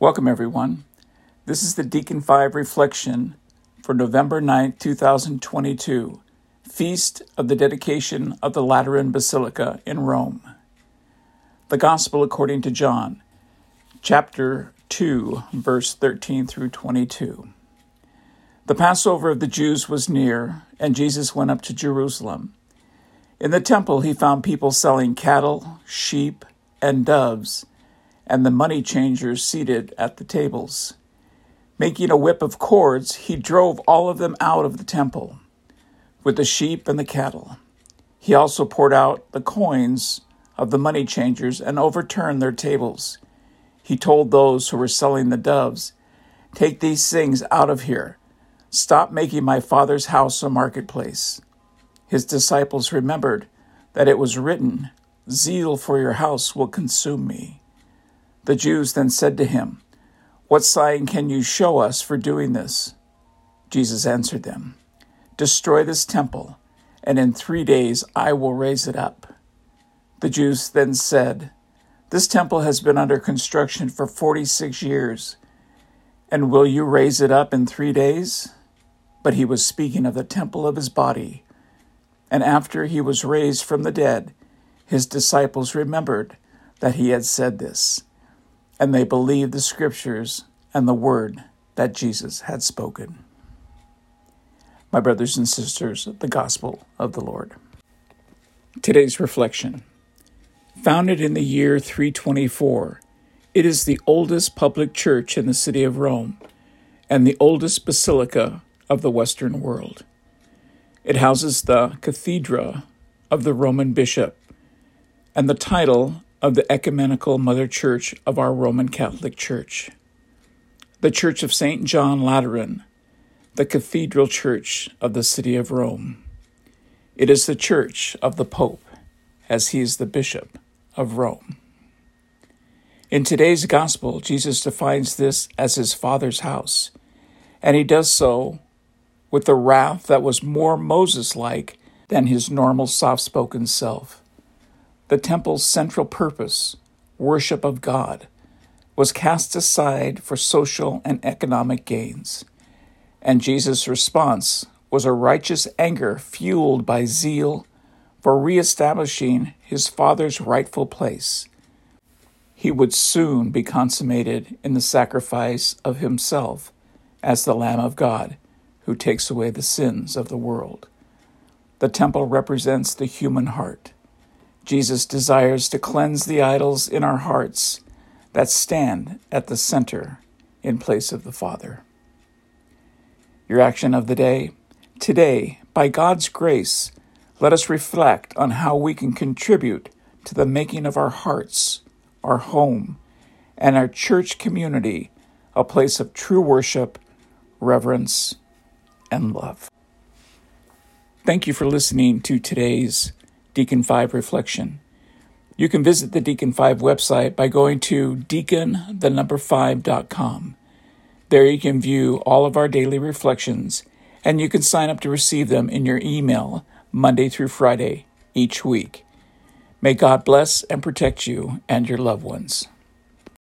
Welcome, everyone. This is the Deacon 5 reflection for November 9th, 2022, Feast of the Dedication of the Lateran Basilica in Rome. The Gospel according to John, chapter 2, verse 13 through 22. The Passover of the Jews was near, and Jesus went up to Jerusalem. In the temple, he found people selling cattle, sheep, and doves and the money changers seated at the tables. Making a whip of cords, he drove all of them out of the temple, with the sheep and the cattle. He also poured out the coins of the money changers and overturned their tables. He told those who were selling the doves, Take these things out of here. Stop making my father's house a marketplace. His disciples remembered that it was written, Zeal for your house will consume me. The Jews then said to him, What sign can you show us for doing this? Jesus answered them, Destroy this temple, and in three days I will raise it up. The Jews then said, This temple has been under construction for 46 years, and will you raise it up in three days? But he was speaking of the temple of his body. And after he was raised from the dead, his disciples remembered that he had said this and they believed the scriptures and the word that Jesus had spoken. My brothers and sisters, the gospel of the Lord. Today's reflection. Founded in the year 324, it is the oldest public church in the city of Rome and the oldest basilica of the Western world. It houses the cathedra of the Roman bishop and the title of the Ecumenical Mother Church of our Roman Catholic Church, the Church of St. John Lateran, the Cathedral Church of the City of Rome. It is the church of the Pope, as he is the Bishop of Rome. In today's Gospel, Jesus defines this as his Father's house, and he does so with a wrath that was more Moses like than his normal soft spoken self. The temple's central purpose, worship of God, was cast aside for social and economic gains. And Jesus' response was a righteous anger fueled by zeal for reestablishing his Father's rightful place. He would soon be consummated in the sacrifice of himself as the Lamb of God who takes away the sins of the world. The temple represents the human heart. Jesus desires to cleanse the idols in our hearts that stand at the center in place of the Father. Your action of the day today, by God's grace, let us reflect on how we can contribute to the making of our hearts, our home, and our church community a place of true worship, reverence, and love. Thank you for listening to today's Deacon 5 reflection. You can visit the Deacon 5 website by going to deacon the number 5.com. There you can view all of our daily reflections and you can sign up to receive them in your email Monday through Friday each week. May God bless and protect you and your loved ones.